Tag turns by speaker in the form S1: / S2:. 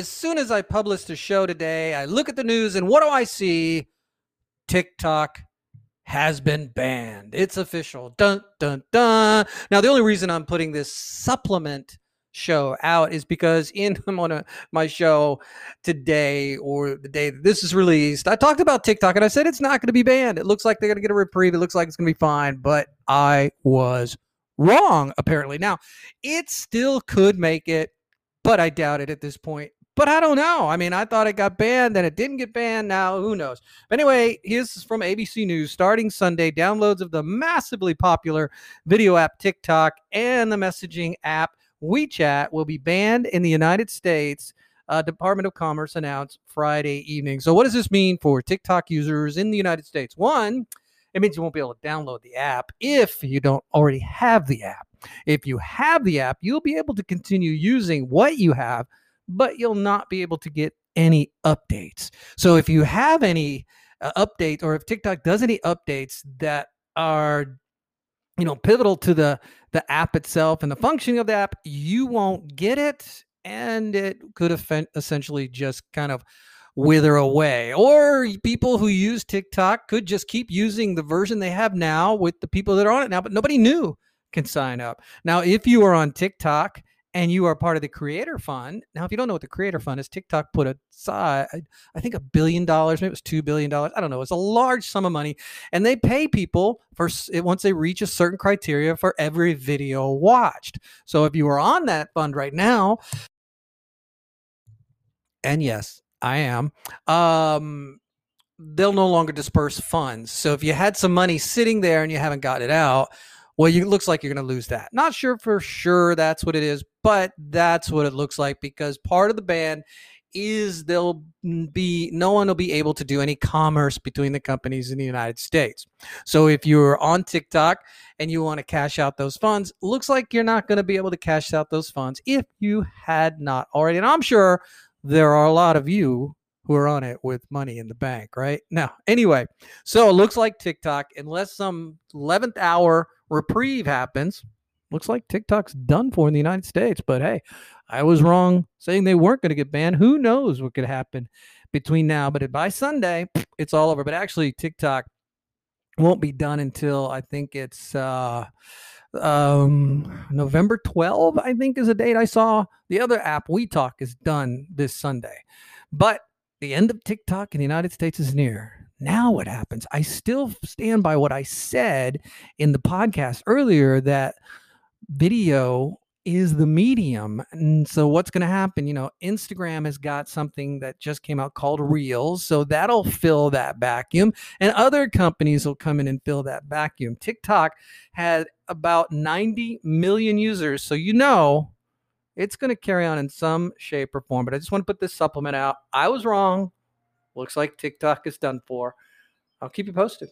S1: as soon as I publish the show today, I look at the news and what do I see? TikTok has been banned. It's official. Dun dun dun. Now the only reason I'm putting this supplement show out is because in of my show today or the day this is released, I talked about TikTok and I said it's not going to be banned. It looks like they're going to get a reprieve. It looks like it's going to be fine, but I was wrong apparently. Now, it still could make it, but I doubt it at this point. But I don't know. I mean, I thought it got banned, then it didn't get banned. Now, who knows? But anyway, here's from ABC News. Starting Sunday, downloads of the massively popular video app TikTok and the messaging app WeChat will be banned in the United States. Uh, Department of Commerce announced Friday evening. So, what does this mean for TikTok users in the United States? One, it means you won't be able to download the app if you don't already have the app. If you have the app, you'll be able to continue using what you have, but you'll not be able to get any updates. So, if you have any uh, update or if TikTok does any updates that are you know pivotal to the the app itself and the functioning of the app you won't get it and it could essentially just kind of wither away or people who use tiktok could just keep using the version they have now with the people that are on it now but nobody new can sign up now if you are on tiktok and you are part of the creator fund. Now, if you don't know what the creator fund is, TikTok put aside, I think a billion dollars, maybe it was $2 billion. I don't know. It's a large sum of money. And they pay people for once they reach a certain criteria for every video watched. So if you are on that fund right now, and yes, I am, um, they'll no longer disperse funds. So if you had some money sitting there and you haven't got it out, well, it looks like you're going to lose that. Not sure for sure that's what it is, but that's what it looks like because part of the ban is there'll be no one will be able to do any commerce between the companies in the United States. So if you're on TikTok and you want to cash out those funds, looks like you're not going to be able to cash out those funds if you had not already. And I'm sure there are a lot of you who are on it with money in the bank, right? Now, anyway, so it looks like TikTok, unless some 11th hour reprieve happens, looks like TikTok's done for in the United States. But hey, I was wrong saying they weren't going to get banned. Who knows what could happen between now? But by Sunday, it's all over. But actually, TikTok won't be done until I think it's uh, um, November 12, I think is a date I saw. The other app, WeTalk, is done this Sunday. But the end of TikTok in the United States is near. Now, what happens? I still stand by what I said in the podcast earlier that video is the medium. And so, what's going to happen? You know, Instagram has got something that just came out called Reels. So, that'll fill that vacuum, and other companies will come in and fill that vacuum. TikTok had about 90 million users. So, you know, it's going to carry on in some shape or form. But I just want to put this supplement out. I was wrong. Looks like TikTok is done for. I'll keep you posted.